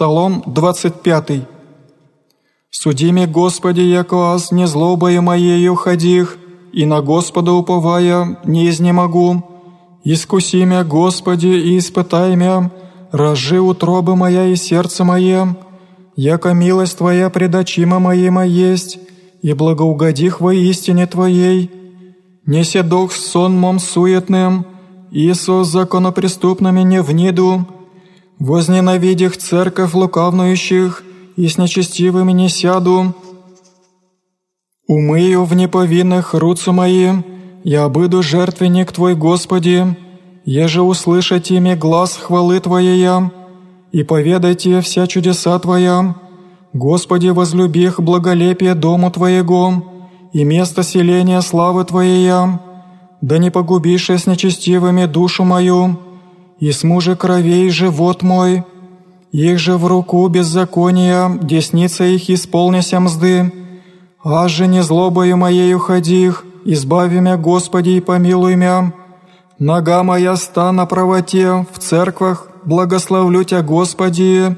Псалом 25. «Суди меня, Господи, яко аз не злобою моею ходих, и на Господа уповая не изнемогу. Искуси меня, Господи, и испытай меня, разжи утробы моя и сердце мое, яко милость Твоя предочима моима есть, и благоугодих во истине Твоей. Неся дух сон мом суетным, Иисус законопреступными не вниду, возненавидях церковь лукавнующих, и с нечестивыми не сяду. Умыю в неповинных руцу мои, я обыду жертвенник Твой, Господи, еже услышать ими глаз хвалы Твоей, и поведайте вся чудеса Твоя. Господи, возлюбих благолепие дому Твоего и место селения славы Твоей, да не погубишь с нечестивыми душу мою, и с мужа кровей живот мой, их же в руку беззакония, десница их исполняся мзды, а же не злобою моею ходих, избави мя, Господи, и помилуй мя. Нога моя ста на правоте, в церквах благословлю Тя, Господи,